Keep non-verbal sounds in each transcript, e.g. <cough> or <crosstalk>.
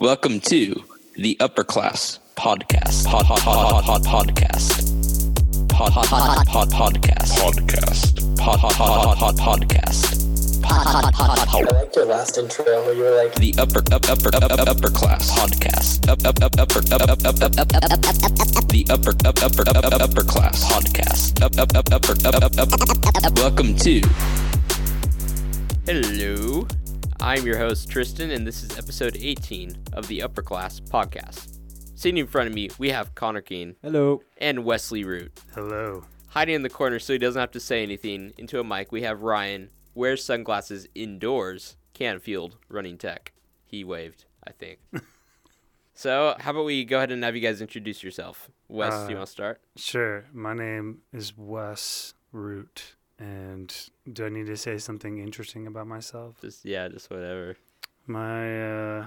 Welcome to the Upper Class Podcast. Pod, pod, pod, pod, podcast. Pod, pod, pod, pod, podcast. Podcast. Pod, pod, pod, pod, podcast. Pod, pod, pod, pod, I liked your last intro where you were like, the upper up, upper up, up, upper class podcast. Up, up, up, upper up, up, up, up, up, up, up, up, up, the upper up, upper up, up, upper class podcast. Up, up, up, upper up, up, up, up, up, up. Welcome to Hello, I'm your host Tristan, and this is episode 18 of the Upper Class Podcast. Sitting in front of me, we have Connor Keene Hello. and Wesley Root. Hello. Hiding in the corner so he doesn't have to say anything into a mic, we have Ryan, wears sunglasses indoors, Canfield, running tech. He waved, I think. <laughs> so, how about we go ahead and have you guys introduce yourself? Wes, do you Uh, want to start? Sure. My name is Wes Root. And do I need to say something interesting about myself? Just, yeah, just whatever. My uh,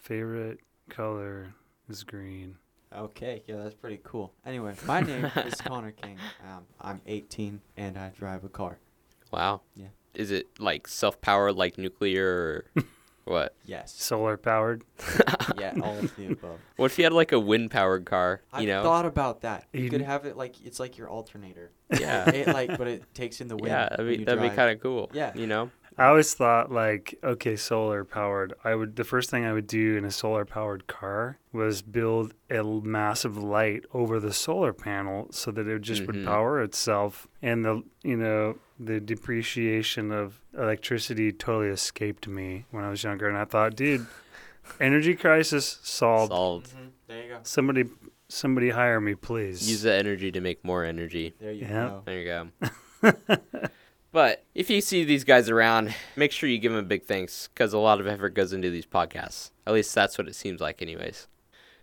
favorite color is green. Okay, yeah, that's pretty cool. Anyway, my <laughs> name is Connor King. Um, I'm 18 and I drive a car. Wow. Yeah. Is it like self powered, like nuclear, or <laughs> what? Yes. Solar powered. <laughs> yeah, all of the above. What if you had like a wind powered car? I You know? thought about that. You You could n- have it like it's like your alternator. yeah. it like, but it takes in the wind. yeah, that'd when be, you that'd be drive. kind of cool. Yeah. You know? I always thought like, okay, solar powered. I would the first thing I would do in a solar powered car was build a massive light over the solar panel so that it just Mhm. would power itself. And the you know the depreciation of electricity totally escaped me when I was younger, and I thought, dude, <laughs> energy crisis solved. Solved. Mhm, There you go. Somebody, somebody hire me, please. Use the energy to make more energy. There you Yeah. go. There you go. <laughs> but if you see these guys around, make sure you give them a big thanks because a lot of effort goes into these podcasts. At least that's what it seems like, anyways.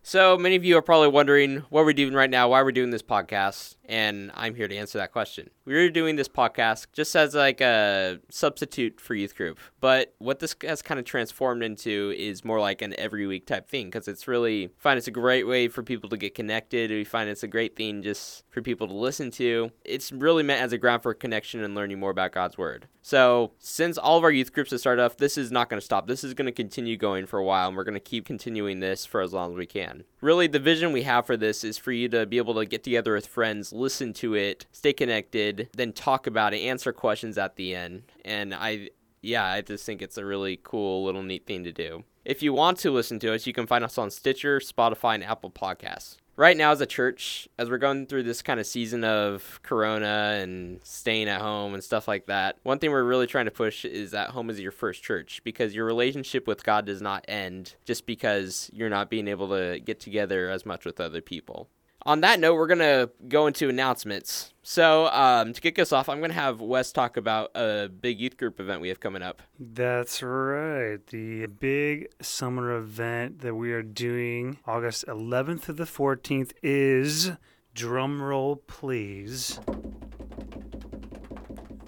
So many of you are probably wondering what we're doing right now, why we're doing this podcast, and I'm here to answer that question. We're doing this podcast just as like a substitute for youth group, but what this has kind of transformed into is more like an every week type thing because it's really I find it's a great way for people to get connected. We find it's a great thing just for people to listen to. It's really meant as a ground for connection and learning more about God's word. So since all of our youth groups have started off, this is not going to stop. This is going to continue going for a while, and we're going to keep continuing this for as long as we can. Really, the vision we have for this is for you to be able to get together with friends, listen to it, stay connected, then talk about it, answer questions at the end. And I, yeah, I just think it's a really cool little neat thing to do. If you want to listen to us, you can find us on Stitcher, Spotify, and Apple Podcasts. Right now, as a church, as we're going through this kind of season of Corona and staying at home and stuff like that, one thing we're really trying to push is that home is your first church because your relationship with God does not end just because you're not being able to get together as much with other people. On that note, we're going to go into announcements. So, um, to kick us off, I'm going to have Wes talk about a big youth group event we have coming up. That's right. The big summer event that we are doing August 11th to the 14th is drumroll please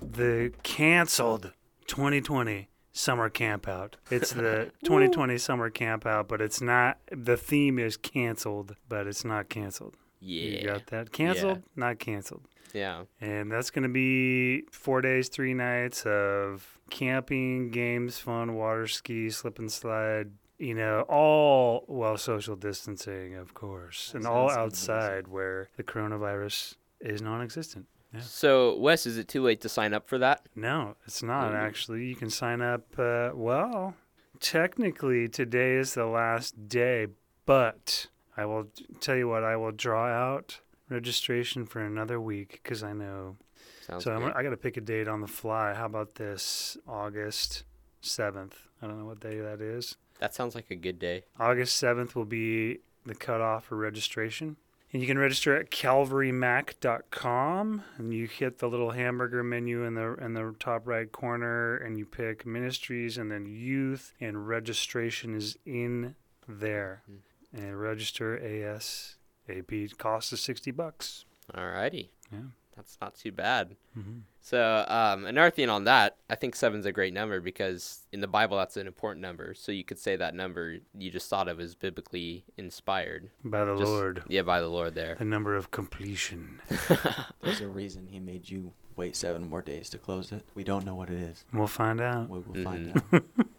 the canceled 2020 summer camp out. It's the <laughs> 2020 summer camp out, but it's not the theme is canceled, but it's not canceled. Yeah. You got that? Canceled, not canceled. Yeah. And that's going to be four days, three nights of camping, games, fun, water ski, slip and slide. You know, all while social distancing, of course, That and all outside where the coronavirus is non existent. Yeah. So, Wes, is it too late to sign up for that? No, it's not Ooh. actually. You can sign up. Uh, well, technically, today is the last day, but I will tell you what, I will draw out registration for another week because I know Sounds so I'm, I got to pick a date on the fly. How about this August 7th? I don't know what day that is. That sounds like a good day. August 7th will be the cutoff for registration. And you can register at calvarymac.com and you hit the little hamburger menu in the in the top right corner and you pick ministries and then youth and registration is in there. Mm-hmm. And register ASAP cost is 60 bucks. Alrighty. Yeah. That's not too bad. Mm-hmm. So, um, another thing on that, I think seven's a great number because in the Bible that's an important number. So you could say that number you just thought of is biblically inspired. By the Just- Lord, Yeah, by the Lord there. the number of completion. <laughs> There's a reason he made you wait seven more days to close it. We don't know what it is. We'll find out. We will find Mhm. out. <laughs>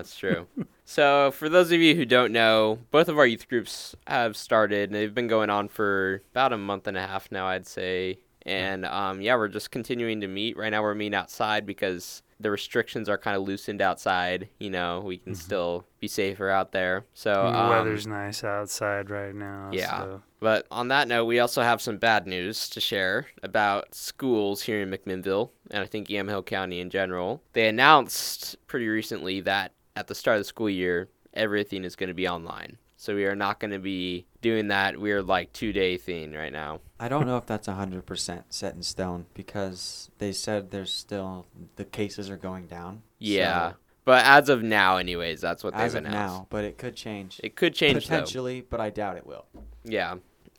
That's true. So, for those of you who don't know, both of our youth groups have started. And they've been going on for about a month and a half now, I'd say. And um, yeah, we're just continuing to meet. Right now, we're meeting outside because the restrictions are kind of loosened outside. You know, we can still be safer out there. So, the um, weather's nice outside right now. Yeah. so- But on that note, we also have some bad news to share about schools here in McMinnville and I think Yamhill County in general. They announced pretty recently that at the start of the school year, everything is going to be online. So we are not going to be doing that weird like two day thing right now. I don't know if that's 100% set in stone because they said there's still the cases are going down. Yeah. So, But as of now, anyways, that's what as they've of announced. now, but it could change. It could change though. Potentially, but I doubt it will. Yeah.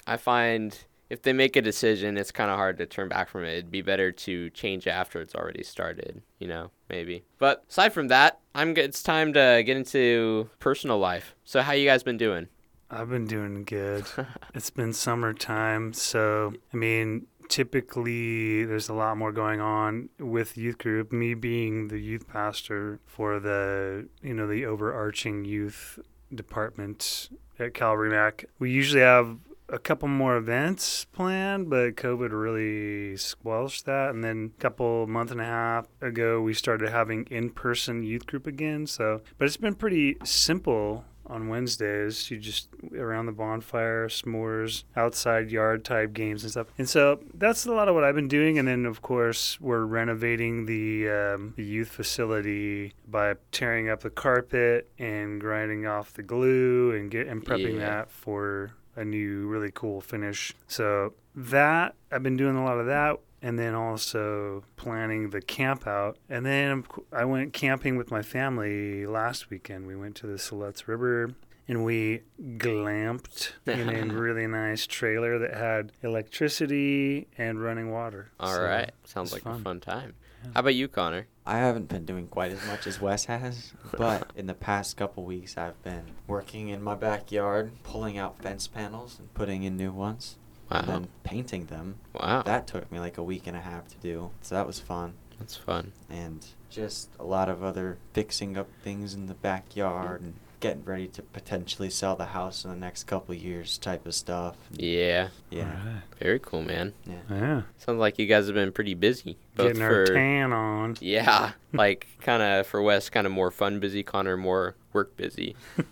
I find if they make a decision, it's kind of hard to turn back from it. It'd be better to change after it's already started, you know, maybe. But aside from that, I'm it's time to get into personal life. So how you guys been doing? I've been doing good. <laughs> it's been summertime, so I mean, typically there's a lot more going on with youth group. Me being the youth pastor for the you know the overarching youth department at Calvary Mac, we usually have a couple more events planned, but COVID really squelched that. And then a couple month and a half ago, we started having in-person youth group again. So, but it's been pretty simple on Wednesdays. You just around the bonfire, s'mores, outside yard type games and stuff. And so that's a lot of what I've been doing. And then of course we're renovating the, um, the youth facility by tearing up the carpet and grinding off the glue and get and prepping Yeah. that for a new really cool finish. So that I've been doing a lot of that and then also planning the camp out. And then I went camping with my family last weekend. We went to the Siletz River and we glamped in a <laughs> really nice trailer that had electricity and running water. All So right, sounds like a fun. fun time. How about you, Connor? I haven't been doing quite as much as Wes has, <laughs> but in the past couple weeks I've been working in my backyard, pulling out fence panels and putting in new ones, and then painting them. wow, That took me like a week and a half to do, so that was fun. that's fun. And just a lot of other fixing up things in the backyard and getting ready to potentially sell the house in the next couple years type of stuff. Yeah, Yeah. Alright. very cool, man. Yeah. Yeah. Sounds like you guys have been pretty busy. Both Getting for our tan on. yeah, <laughs> like kind of for Wes, kind of more fun busy. Connor more work busy. <laughs>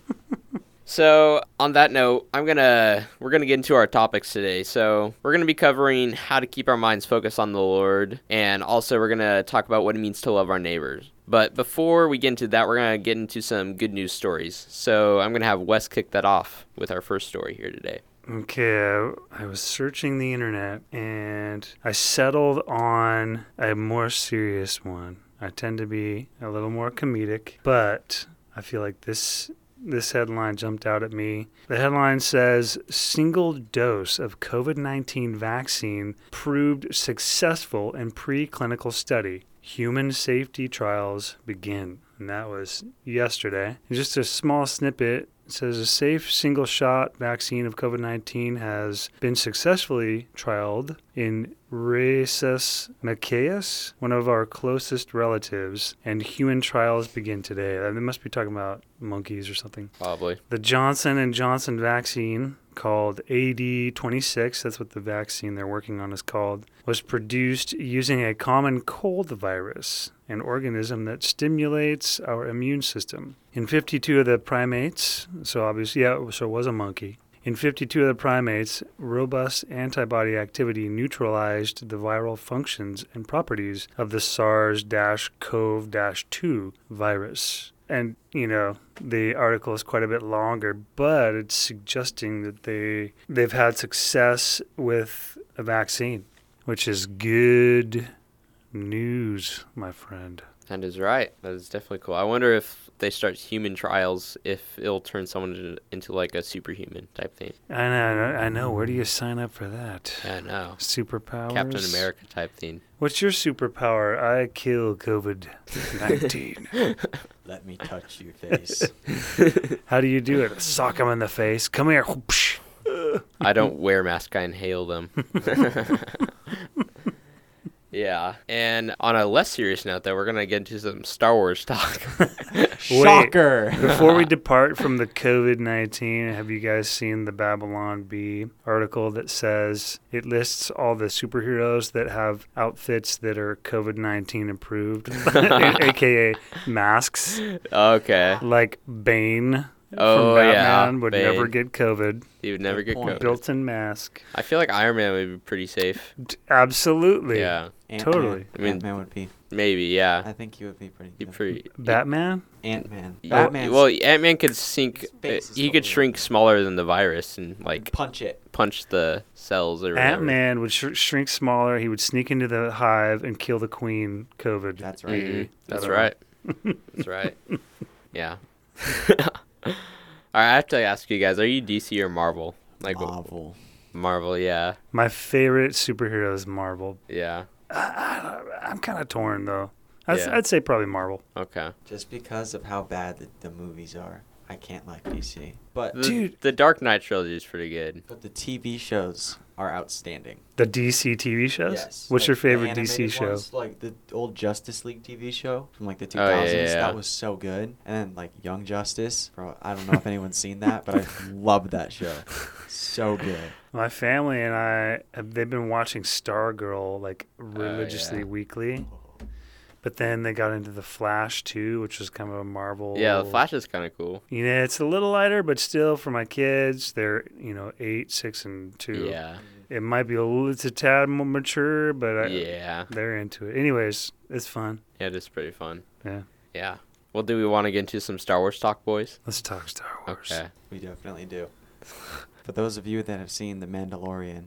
So on that note, I'm gonna we're gonna get into our topics today. So we're gonna be covering how to keep our minds focused on the Lord, and also we're gonna talk about what it means to love our neighbors. But before we get into that, we're gonna get into some good news stories. So I'm gonna have Wes kick that off with our first story here today. Okay, I was searching the internet and I settled on a more serious one. I tend to be a little more comedic, but I feel like this this headline jumped out at me. The headline says single dose of COVID-19 vaccine proved successful in preclinical study. Human safety trials begin. And that was yesterday. And just a small snippet it says a safe single shot vaccine of COVID 19 has been successfully trialed in Rhesus macaques, one of our closest relatives, and human trials begin today. They must be talking about monkeys or something. Probably. The Johnson and Johnson vaccine called AD26, that's what the vaccine they're working on is called, was produced using a common cold virus, an organism that stimulates our immune system. In 52 of the primates, so obviously, yeah, so it was a monkey. In 52 of the primates, robust antibody activity neutralized the viral functions and properties of the SARS CoV 2 virus. And, you know, the article is quite a bit longer, but it's suggesting that they, they've had success with a vaccine, which is good news, my friend. That is right. That is definitely cool. I wonder if they start human trials, if it'll turn someone into, into like a superhuman type thing. I know, I know. Where do you sign up for that? I know. Superpowers? Captain America type thing. What's your superpower? I kill COVID 19. <laughs> Let me touch your face. <laughs> How do you do it? Sock him in the face. Come here. I don't wear masks. I inhale them. <laughs> Yeah. And on a less serious note, though, we're gonna get into some Star Wars talk. <laughs> Shocker. Before we <laughs> depart from the COVID 19, have you guys seen the Babylon Bee article that says it lists all the superheroes that have outfits that are COVID 19 approved, <laughs> aka masks? okay. Like Bane Oh from yeah. Batman would Bane. never get COVID. He would never Good get point. COVID. Built in mask. I feel like Iron Man would be pretty safe. D- Absolutely. Yeah. Ant-Man. Totally. I mean- Ant-Man would be. Maybe. Yeah. I think he would be pretty He good. pretty. Batman? Ant-Man. Oh, Batman. well, Ant Man could sink. His face is He could totally- shrink smaller than the virus and like punch it. punch the cells or whatever. Ant Man would sh- shrink smaller. He would sneak into the hive and kill the queen, COVID. That's right. Mhm. That's Whatever. right. <laughs> That's right. Yeah. <laughs> All right, I have to ask you guys: Are you DC or Marvel? Like Marvel. Marvel, yeah, My favorite superhero is Marvel. yeah. I'm kind of torn though. I'd, Yeah. I'd say probably Marvel. Okay. Just because of how bad the, the movies are, I can't like DC. But The, Dude. the Dark Knight trilogy is pretty good. but the TV shows are outstanding. The DC TV shows. Yes. What's like your favorite DC animated show? ones, like the old Justice League TV show from like the 2000s. Oh, yeah, yeah, yeah. That was so good. And then like Young Justice. Bro, I don't know if anyone's seen that, but I <laughs> love that show. So good. My family and I, have, they've been watching Stargirl like oh, religiously yeah. weekly. But then they got into the Flash too, which was kind of a Marvel. Yeah, the Flash is kind of cool. You know, it's a little lighter, but still for my kids, they're you know eight, six, and two. Yeah, It might be a little, it's a tad more mature, but I, yeah, they're into it. Anyways, it's fun. yeah. It is pretty fun. Yeah. Yeah. Well, do we want to get into some Star Wars talk, boys? Let's talk Star Wars. Okay. We definitely do. <laughs> For those of you that have seen The Mandalorian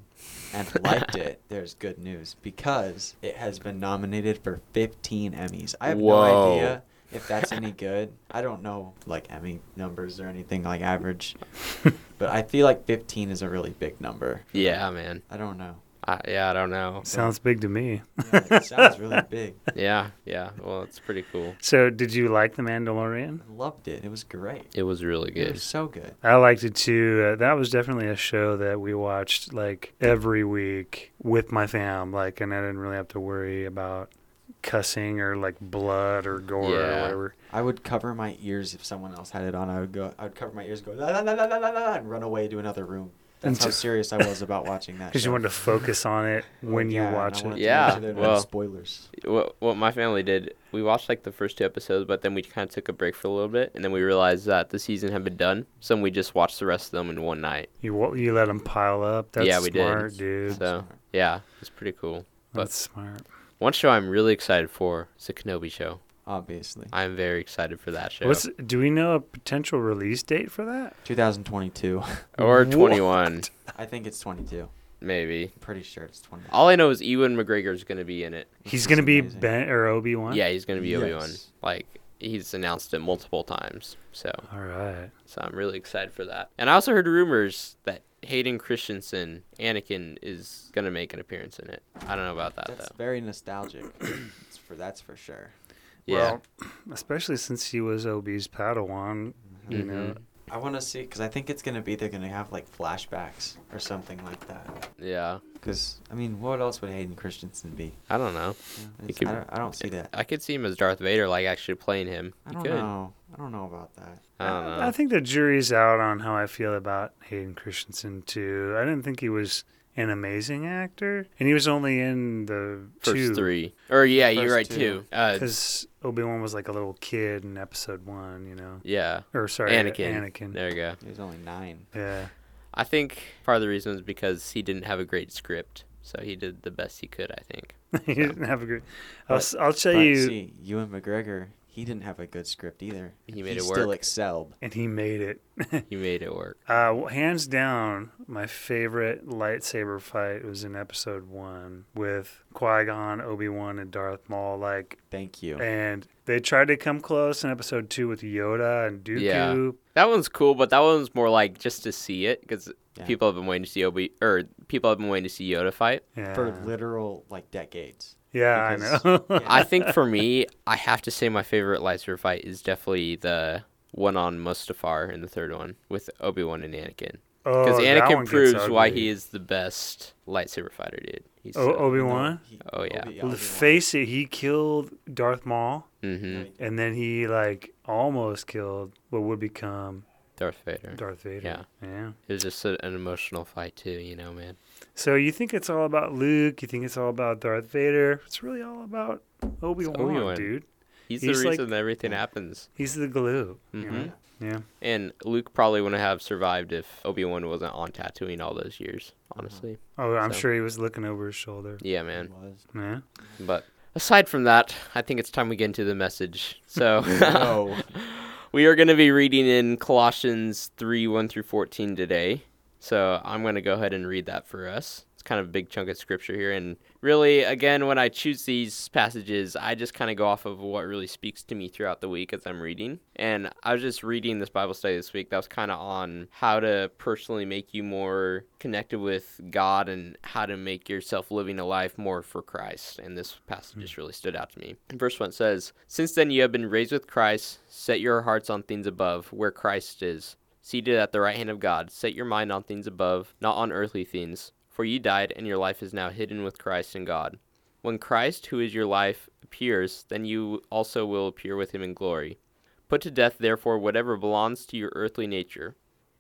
and liked it, there's good news because it has been nominated for 15 Emmys. I have Whoa. no idea if that's any good. I don't know like Emmy numbers or anything like average, <laughs> but I feel like 15 is a really big number. Yeah, man. I don't know. I, yeah, I don't know. Sounds big to me. Yeah, <laughs> it sounds really big. Yeah, yeah. Well, it's pretty cool. So, did you like The Mandalorian? I loved it. It was great. It was really good. It was so good. I liked it too. Uh, that was definitely a show that we watched like every week with my fam. Like, and I didn't really have to worry about cussing or like blood or gore or whatever. I would cover my ears if someone else had it on. I would go. I would cover my ears, go la, la, la, and run away to another room. That's how serious I was about watching that. <laughs> Because you show. wanted to focus on it oh, when Yeah, you watch it. to Yeah, make sure there were no well- spoilers. What what my family did, we watched like the first two episodes, but then we kind of took a break for a little bit, and then we realized that the season had been done, so we just watched the rest of them in one night. You you let them pile up. That's Yeah, we did. dude. So Smart. yeah, it's pretty cool. but- That's smart. One show I'm really excited for is the Kenobi show. Obviously, I'm very excited for that show. What's do we know a potential release date for that? 2022. or 21, I think it's 22. maybe. Pretty sure it's 22. All I know is Ewan McGregor's gonna be in it. He's gonna be amazing. Ben or Obi Wan. Yeah, he's gonna be Obi Wan. Like he's announced it multiple times. So All right. so I'm really excited for that. And I also heard rumors that Hayden Christensen, Anakin, is gonna make an appearance in it. I don't know about that That's though. very nostalgic. <coughs> it's for that's for sure. Yeah. Well, especially since he was Obi's Padawan. You Mhm. know, I want to see because I think it's gonna be they're gonna have like flashbacks or something like that. Yeah. Because I mean, what else would Hayden Christensen be? I don't know. Yeah, could- I, don't, I don't see that. I could see him as Darth Vader, like actually playing him. I don't could. know. I don't know about that. I don't know. I think the jury's out on how I feel about Hayden Christensen too. I didn't think he was an amazing actor, and he was only in the First two three. Or yeah, you're right two. too. Uh, because Obi Wan was like a little kid in Episode One. You know, yeah. or sorry, Anakin. Anakin. There you go. He was only nine. Yeah. I think part of the reason is because he didn't have a great script, so he did the best he could. I think. <laughs> he didn't have a great. I'll, But- s- I'll tell But you, see, Ewan McGregor, he didn't have a good script either. He made he it still work. excelled. and he made it. <laughs> He made it work. Uh, well, hands down, my favorite lightsaber fight was in Episode One with Qui Gon, Obi Wan, and Darth Maul. Like, Thank you. and they tried to come close in Episode Two with Yoda and Dooku. Yeah. That one's cool, but that one's more like just to see it because Yeah. people have been waiting to see Obi or people have been waiting to see Yoda fight. Yeah, For literal like decades. Yeah, because- I know. Yeah. <laughs> I think for me, I have to say my favorite lightsaber fight is definitely the one on Mustafar in the third one with Obi Wan and Anakin. Oh, Because that one Anakin proves why he is the best lightsaber fighter, dude. He's Oh, uh, Obi Wan. he- Oh, yeah. Obi- Well, Obi-Wan. face it, he killed Darth Maul, hmm and then he like almost killed what would become Darth Vader. Darth Vader. Yeah. Yeah. It was just a, an emotional fight too, you know, man. So you think it's all about Luke? You think it's all about Darth Vader? It's really all about Obi Wan, dude. He's, He's the like- reason everything happens. He's the glue. you Mhm. know? Yeah. And Luke probably wouldn't have survived if Obi Wan wasn't on Tatooine all those years. Honestly, Oh, I'm So- sure he was looking over his shoulder. yeah, He man. was. Yeah. But aside from that, I think it's time we get into the message. So <laughs> No. <laughs> we are going to be reading in Colossians three one through fourteen today. So I'm going to go ahead and read that for us. It's kind of a big chunk of scripture here, and really, again, when I choose these passages, I just kind of go off of what really speaks to me throughout the week as I'm reading. And I was just reading this Bible study this week that was kind of on how to personally make you more connected with God and how to make yourself living a life more for Christ. And this passage hmm. just really stood out to me. Verse 1 says, Since then you have been raised with Christ, set your hearts on things above, where Christ is, seated at the right hand of God. Set your mind on things above, not on earthly things. For you died, and your life is now hidden with Christ in God. When Christ, who is your life, appears, then you also will appear with him in glory. Put to death, therefore, whatever belongs to your earthly nature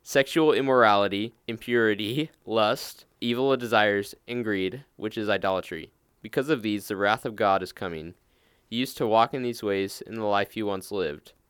sexual immorality, impurity, lust, evil desires, and greed, which is idolatry. Because of these, the wrath of God is coming. You used to walk in these ways in the life you once lived,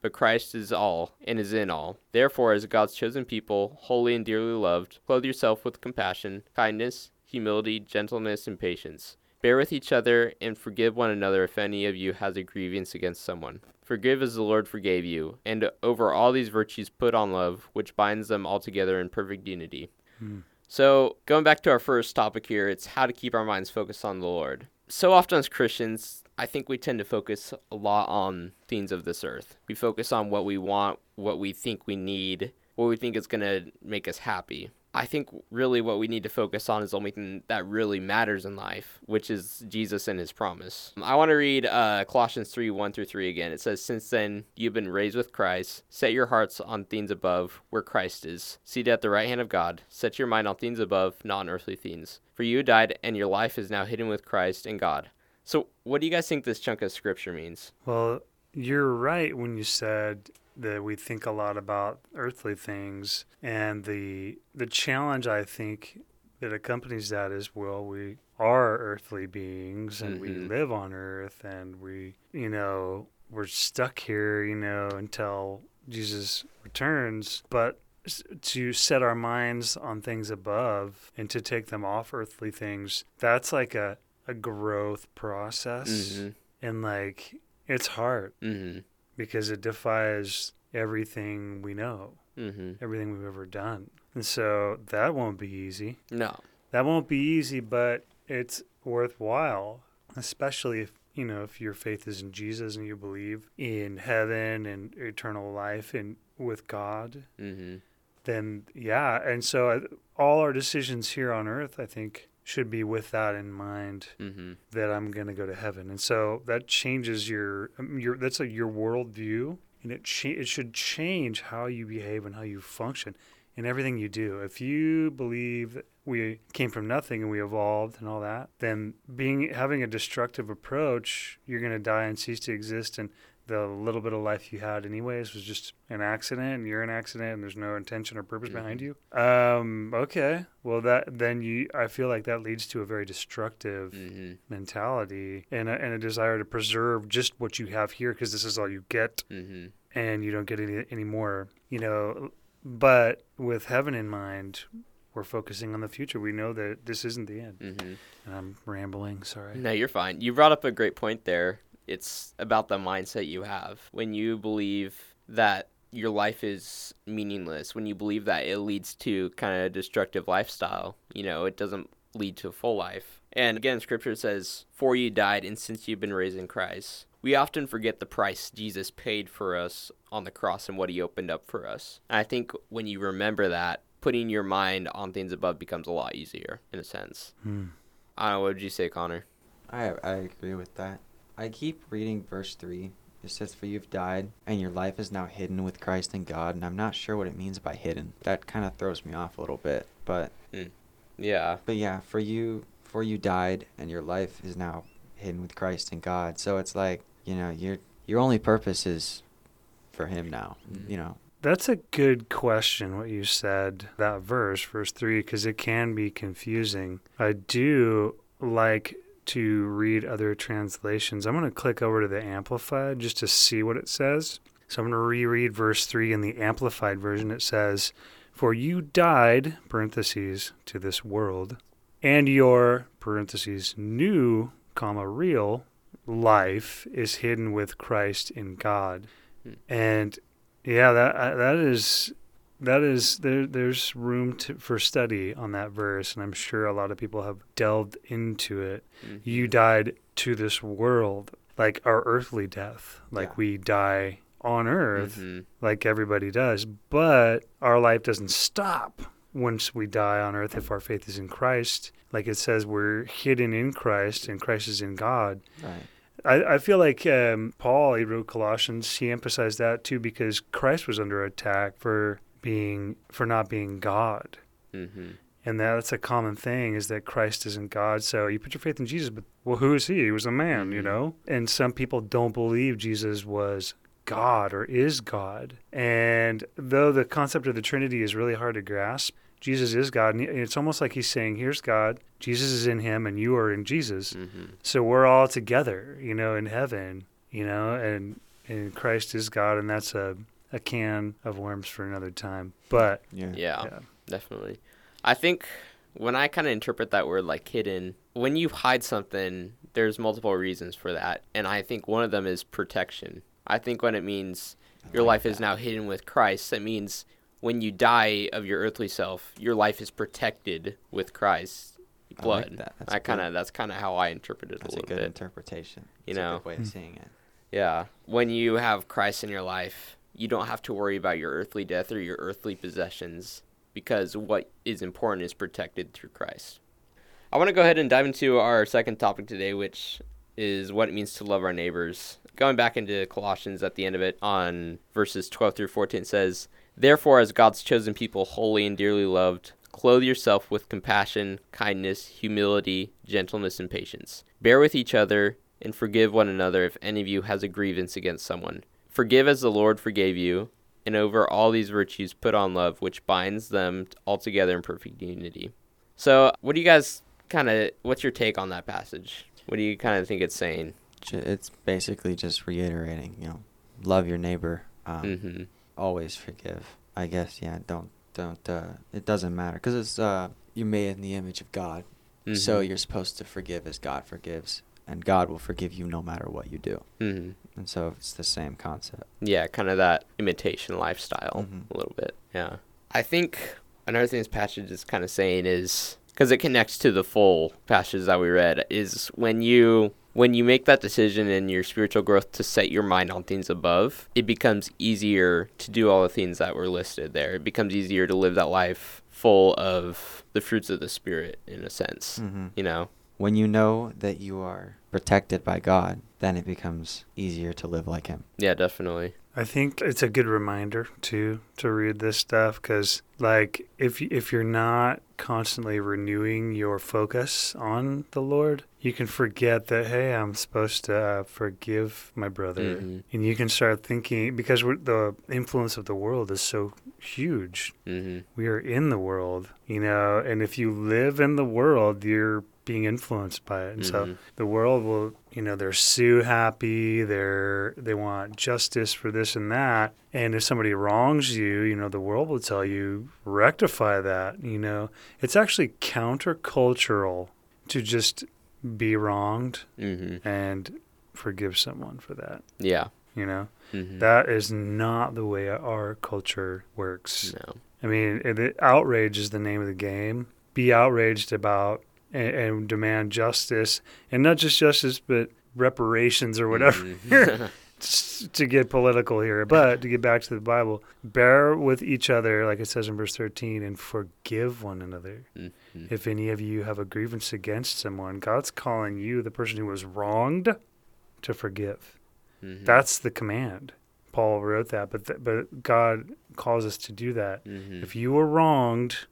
but Christ is all and is in all. Therefore, as God's chosen people, holy and dearly loved, clothe yourself with compassion, kindness, humility, gentleness, and patience. Bear with each other and forgive one another if any of you has a grievance against someone. Forgive as the Lord forgave you, and over all these virtues put on love, which binds them all together in perfect unity. Hmm. So, going back to our first topic here, it's how to keep our minds focused on the Lord. So often as Christians, I think we tend to focus a lot on things of this earth. We focus on what we want, what we think we need, what we think is going to make us happy. I think really what we need to focus on is the only thing that really matters in life, which is Jesus and his promise. I want to read uh, Colossians 3 1 through 3 again. It says, Since then you've been raised with Christ, set your hearts on things above, where Christ is, seated at the right hand of God. Set your mind on things above, not on earthly things. For you died, and your life is now hidden with Christ in God. So, what do you guys think this chunk of scripture means? Well, you're right when you said that we think a lot about earthly things, and the the challenge I think that accompanies that is well, we are earthly beings, and we Mhm. live on earth, and we, you know, we're stuck here, you know, until Jesus returns, but to set our minds on things above and to take them off earthly things that's like a, a growth process Mm and like it's hard hmm. Mm hmm. because it defies everything we know, Mm hmm. everything we've ever done. And so that won't be easy. No. That won't be easy, but it's worthwhile, especially if you know if your faith is in Jesus and you believe in heaven and eternal life and with God. Mm hmm. Then yeah, and so uh, all our decisions here on earth, I think, should be with that in mind. Mm hmm. that I'm going to go to heaven. And so that changes your um, your that's a your worldview, and it cha- it should change how you behave and how you function in everything you do. If you believe that we came from nothing and we evolved and all that, then being having a destructive approach, you're going to die and cease to exist and the little bit of life you had anyways was just an accident and you're an accident and there's no intention or purpose behind you um okay well that then you i feel like that leads to a very destructive Mm hmm. mentality and a, and a desire to preserve just what you have here because this is all you get Mm hmm. and you don't get any any more you know but with heaven in mind we're focusing on the future we know that this isn't the end Mm hmm. and i'm rambling sorry No, you're fine. You brought up a great point there. It's about the mindset you have. When you believe that your life is meaningless, when you believe that it leads to kind of a destructive lifestyle, you know, it doesn't lead to a full life. And again, scripture says, For you died, and since you've been raised in Christ. we often forget the price Jesus paid for us on the cross and what he opened up for us. And I think when you remember that, putting your mind on things above becomes a lot easier in a sense. Hmm. I don't know, what would you say, Connor? I I agree with that. I keep reading verse three. It says, "For you've died, and your life is now hidden with Christ in God." And I'm not sure what it means by hidden. That kind of throws me off a little bit. But Yeah. but yeah, for you, for you died, and your life is now hidden with Christ in God. So it's like you know your your only purpose is for Him now. Mhm. You know. That's a good question, what you said, that verse, verse 3, because it can be confusing. I do like to read other translations. I'm going to click over to the Amplified just to see what it says. So I'm going to reread verse 3 in the Amplified version. It says, For you died, parentheses, to this world, and your, parentheses, new, comma, real life is hidden with Christ in God. Hmm. And yeah, that uh, that is that is there. There's room to, for study on that verse, and I'm sure a lot of people have delved into it. Mhm. You died to this world, like our earthly death, like Yeah. we die on earth, Mhm. like everybody does. But our life doesn't stop once we die on earth if our faith is in Christ. Like it says, we're hidden in Christ, and Christ is in God. Right. I, I feel like um, Paul, he wrote Colossians, he emphasized that too because Christ was under attack for being for not being God. Mhm. And that's a common thing is that Christ isn't God. So you put your faith in Jesus, but well, who is he? He was a man, you Mhm. know? And some people don't believe Jesus was God or is God. And though the concept of the Trinity is really hard to grasp, Jesus is God. And it's almost like he's saying, here's God, Jesus is in him, and you are in Jesus. Mhm. So we're all together, you know, in heaven, you know, and and Christ is God, and that's a a can of worms for another time. But Yeah. Yeah. yeah, Definitely. I think when I kind of interpret that word like hidden, when you hide something, there's multiple reasons for that. And I think one of them is protection. I think when it means your like life is now hidden with Christ, that means when you die of your earthly self, your life is protected with Christ's I blood. like that. That's I kind of that's kind of how I interpret it That's a a good bit. interpretation. You It's a know. good way Hmm. of seeing it. Yeah. When you have Christ in your life, you don't have to worry about your earthly death or your earthly possessions because what is important is protected through Christ. I want to go ahead and dive into our second topic today, which is what it means to love our neighbors. Going back into Colossians at the end of it on verses 12 through 14 says, Therefore, as God's chosen people, holy and dearly loved, clothe yourself with compassion, kindness, humility, gentleness, and patience. Bear with each other and forgive one another if any of you has a grievance against someone. Forgive as the Lord forgave you, and over all these virtues put on love, which binds them all together in perfect unity. So, what do you guys kind of, what's your take on that passage? What do you kind of think it's saying? It's basically just reiterating, you know, love your neighbor. Um, Mm-hmm. Always forgive. I guess, yeah. Don't don't. Uh, it doesn't matter because it's uh, you're made in the image of God. So you're supposed to forgive as God forgives, and God will forgive you no matter what you do. hmm And so it's the same concept. Yeah, kind of that imitation lifestyle Mhm. a little bit. Yeah. I think another thing this passage is kind of saying is because it connects to the full passage that we read is when you when you make that decision in your spiritual growth to set your mind on things above, it becomes easier to do all the things that were listed there. It becomes easier to live that life full of the fruits of the spirit in a sense. hmm You know. When you know that you are protected by God, then it becomes easier to live like Him. Yeah, definitely. I think it's a good reminder too to read this stuff because, like, if if you're not constantly renewing your focus on the Lord, you can forget that hey, I'm supposed to uh, forgive my brother, Mhm. and you can start thinking because we're, the influence of the world is so huge. hmm We are in the world, you know, and if you live in the world, you're being influenced by it, and so Mhm. the world will you know they're sue happy they're they want justice for this and that and if somebody wrongs you you know the world will tell you rectify that you know it's actually countercultural to just be wronged hmm and forgive someone for that Yeah. you know hmm that is not the way our culture works No. I mean, it, outrage is the name of the game. Be outraged about and, and demand justice, and not just justice, but reparations or whatever. Mhm. <laughs> <laughs> To get political here, but to get back to the Bible, bear with each other, like it says in verse 13, and forgive one another. Mhm. If any of you have a grievance against someone, God's calling you, the person who was wronged, to forgive. Mhm. That's the command. Paul wrote that, but th- but God calls us to do that. Mhm. If you were wronged,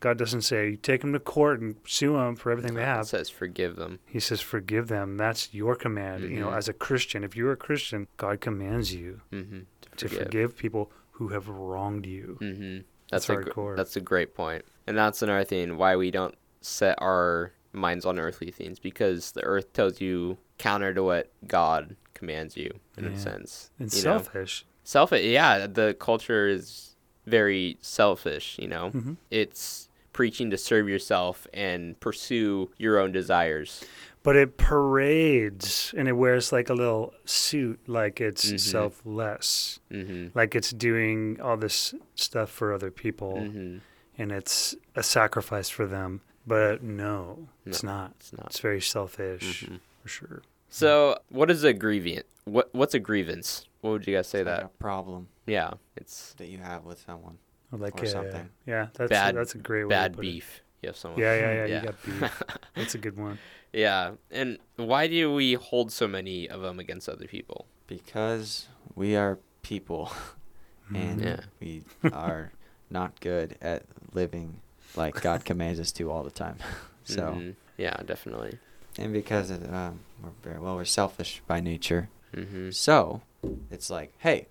God doesn't say take them to court and sue them for everything they have. says forgive them. He says forgive them. That's your command. You know, Mhm. as a Christian, if you're a Christian, God commands you hmm to forgive people who have wronged you. hmm That's That's, a gr- that's a great point, and that's another thing why we don't set our minds on earthly things because the earth tells you counter to what God commands you in Yeah. a sense. And you know? selfish. Selfish, yeah. The culture is very selfish. You know, Mhm. it's preaching to serve yourself and pursue your own desires. But it parades and it wears like a little suit, like it's Mhm. selfless, hmm like it's doing all this stuff for other people, hmm and it's a sacrifice for them. But no, it's not. It's not. It's very selfish Mhm. for sure. So, what is a grievance? What What's a grievance? What would you guys say It's like that? a problem Yeah, it's that you have with someone. Or Like Or uh, something. Yeah, that's Bad- that's a great way. bad to put it. beef. You have someone. Yeah, yeah, yeah. <laughs> Yeah. You got beef. That's a good one. <laughs> Yeah, and why do we hold so many of them against other people? Because we are people and Yeah. we are not good at living like God commands us to all the time. <laughs> so, Mhm. yeah, definitely. and because of, um, we're very well, we're selfish by nature. hmm So, it's like, hey,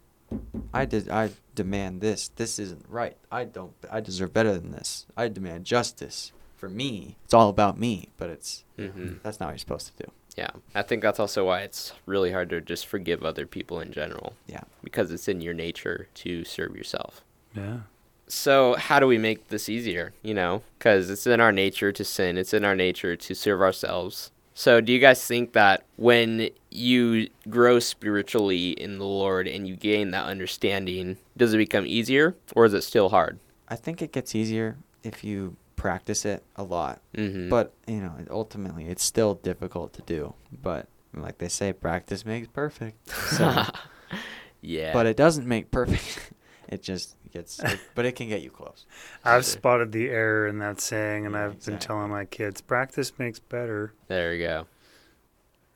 I did I demand this. This isn't right. I don't I deserve better than this. I demand justice for me. It's all about me, but it's hmm that's not what you're supposed to do. Yeah, I think that's also why it's really hard to just forgive other people in general Yeah. because it's in your nature to serve yourself. Yeah. So, how do we make this easier? You know, because it's in our nature to sin, it's in our nature to serve ourselves. So, do you guys think that when you grow spiritually in the Lord and you gain that understanding, does it become easier or is it still hard? I think it gets easier if you practice it a lot. Mm-hmm. But, you know, ultimately it's still difficult to do. But like they say practice makes perfect. So, <laughs> yeah. but it doesn't make perfect. <laughs> it just gets but it can get you close. I've Sure. spotted the error in that saying, and Yeah, I've been telling my kids, practice makes better. There we go.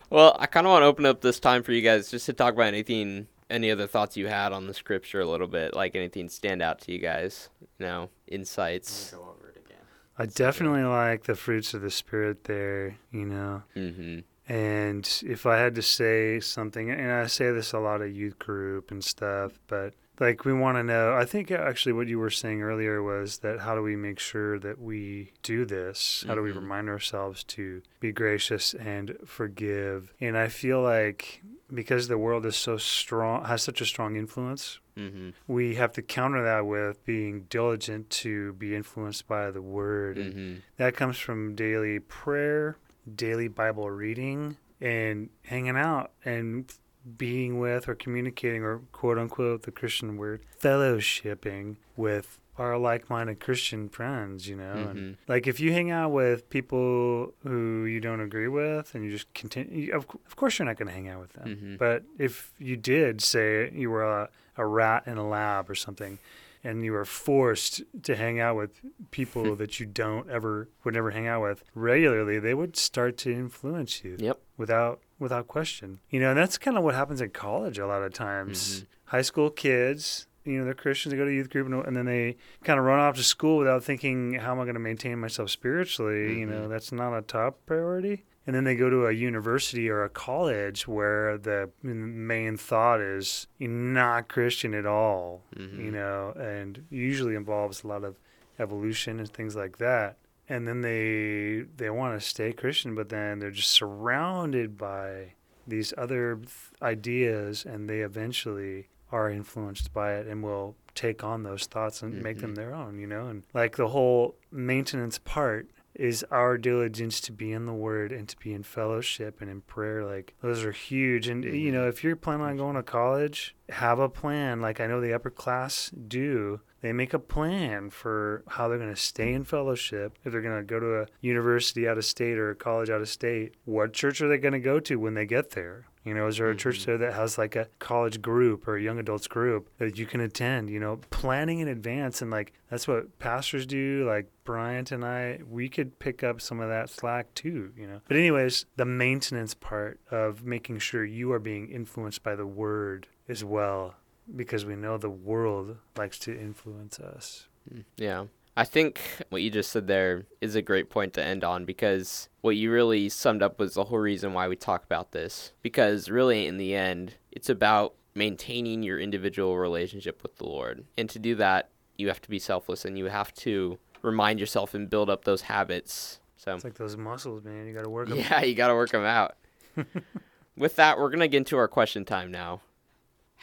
Well, I kind of want to open up this time for you guys just to talk about anything, any other thoughts you had on the scripture a little bit, like anything stand out to you guys, you know, insights. Go over it again. I definitely like the fruits of the spirit there, you know. Mm-hmm. And if I had to say something, and I say this a lot at youth group and stuff, but like we want to know, I think actually what you were saying earlier was that how do we make sure that we do this? How do we Mhm. remind ourselves to be gracious and forgive? And I feel like because the world is so strong, has such a strong influence, Mm-hmm. we have to counter that with being diligent to be influenced by the word. Mm-hmm. that comes from daily prayer, daily Bible reading, and hanging out and being with or communicating or quote unquote the Christian word fellowshipping with our like-minded Christian friends, you know. Mhm. And like if you hang out with people who you don't agree with and you just continue of, of course you're not going to hang out with them. Mhm. But if you did say you were a, a rat in a lab or something and you were forced to hang out with people <laughs> that you don't ever would never hang out with regularly, they would start to influence you Yep. without without question. You know, and that's kind of what happens in college a lot of times. Mhm. High school kids, you know, they're Christians, they go to youth group, and, and then they kind of run off to school without thinking, how am I going to maintain myself spiritually? You know, Mhm. that's not a top priority. And then they go to a university or a college where the main thought is you're not Christian at all, Mhm. you know, and usually involves a lot of evolution and things like that and then they they want to stay Christian, but then they're just surrounded by these other ideas, and they eventually are influenced by it and will take on those thoughts and make them Mhm. their own. You know, and like the whole maintenance part is our diligence to be in the word and to be in fellowship and in prayer like those are huge and you know if you're planning on going to college have a plan. Like I know the upper class do. They make a plan for how they're going to stay in fellowship. If they're going to go to a university out of state or a college out of state, what church are they going to go to when they get there? You know, is there a church mm-hmm. there that has like a college group or a young adults group that you can attend? You know, planning in advance and like that's what pastors do. Like Bryant and I, we could pick up some of that slack too, you know. But, anyways, the maintenance part of making sure you are being influenced by the word as well, because we know the world likes to influence us. Mm, yeah. I think what you just said there is a great point to end on because what you really summed up was the whole reason why we talk about this. Because really, in the end, it's about maintaining your individual relationship with the Lord. And to do that, you have to be selfless and you have to remind yourself and build up those habits. So It's like those muscles, man. You got to work them. <laughs> yeah, you got to work them out. <laughs> With that, we're going to get into our question time now.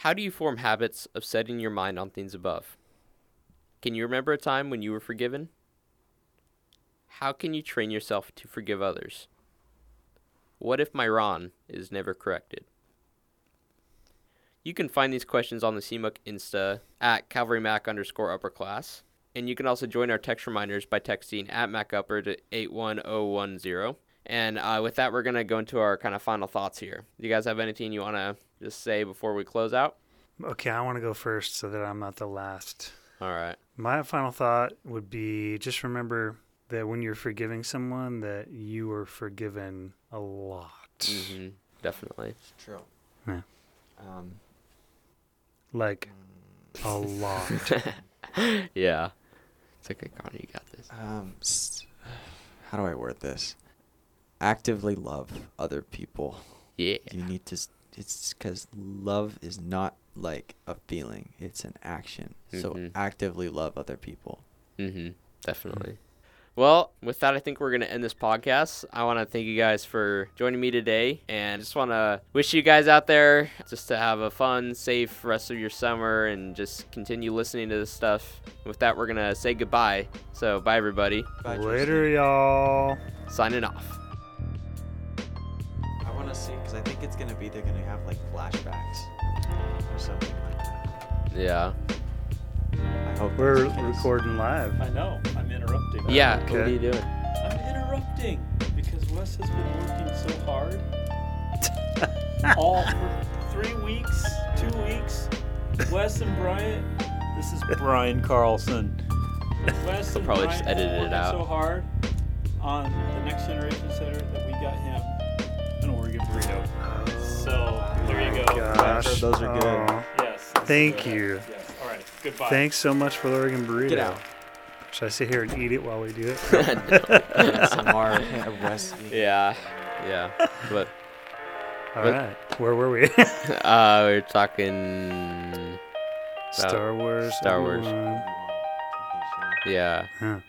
How do you form habits of setting your mind on things above? Can you remember a time when you were forgiven? How can you train yourself to forgive others? What if my Ron is never corrected? You can find these questions on the CMUC Insta at CalvaryMac underscore upper class. And you can also join our text reminders by texting at MacUpper to 81010. And uh, with that, we're going to go into our kind of final thoughts here. Do you guys have anything you want to just say before we close out? Okay, I want to go first so that I'm not the last. All right. My final thought would be just remember that when you're forgiving someone that you were forgiven a lot. hmm Definitely. It's true. Yeah. Um, Like a lot. <laughs> <laughs> yeah. It's okay, Connor. You got this. um, s- how do I word this? Actively love other people. Yeah. You need to. S- It's because love is not like a feeling; it's an action. So Mhm. actively love other people. Mm-hmm. Definitely. Well, with that, I think we're going to end this podcast. I want to thank you guys for joining me today and just want to wish you guys out there just to have a fun, safe rest of your summer and just continue listening to this stuff. With that, we're going to say goodbye. So, bye, everybody. Bye, Later, y'all. Signing off. I want to see because I think it's gonna be they're gonna have like flashbacks or something like that. Yeah. I hope We're that's the case. recording live. I know. I'm interrupting. Yeah. Okay. What are you doing? I'm interrupting because Wes has been working so hard. <laughs> All for three weeks, two weeks. Wes and Bryant. This is Brian Carlson. Wes They'll and probably Bryant just edited it out. so hard on the Next Generation Center that we got him there you go. Gosh. Those are good. Aw. Yes. Thank Yes. you. Yes. All right. Goodbye. Thanks so much for the Oregon burrito. Get out. Should I sit here and eat it while we do it? ASMR of Wes. yeah. Yeah. But All But- right. Where were we? <laughs> uh, we're talking. Star Wars. Star Wars. Obi-Wan. Yeah. Huh.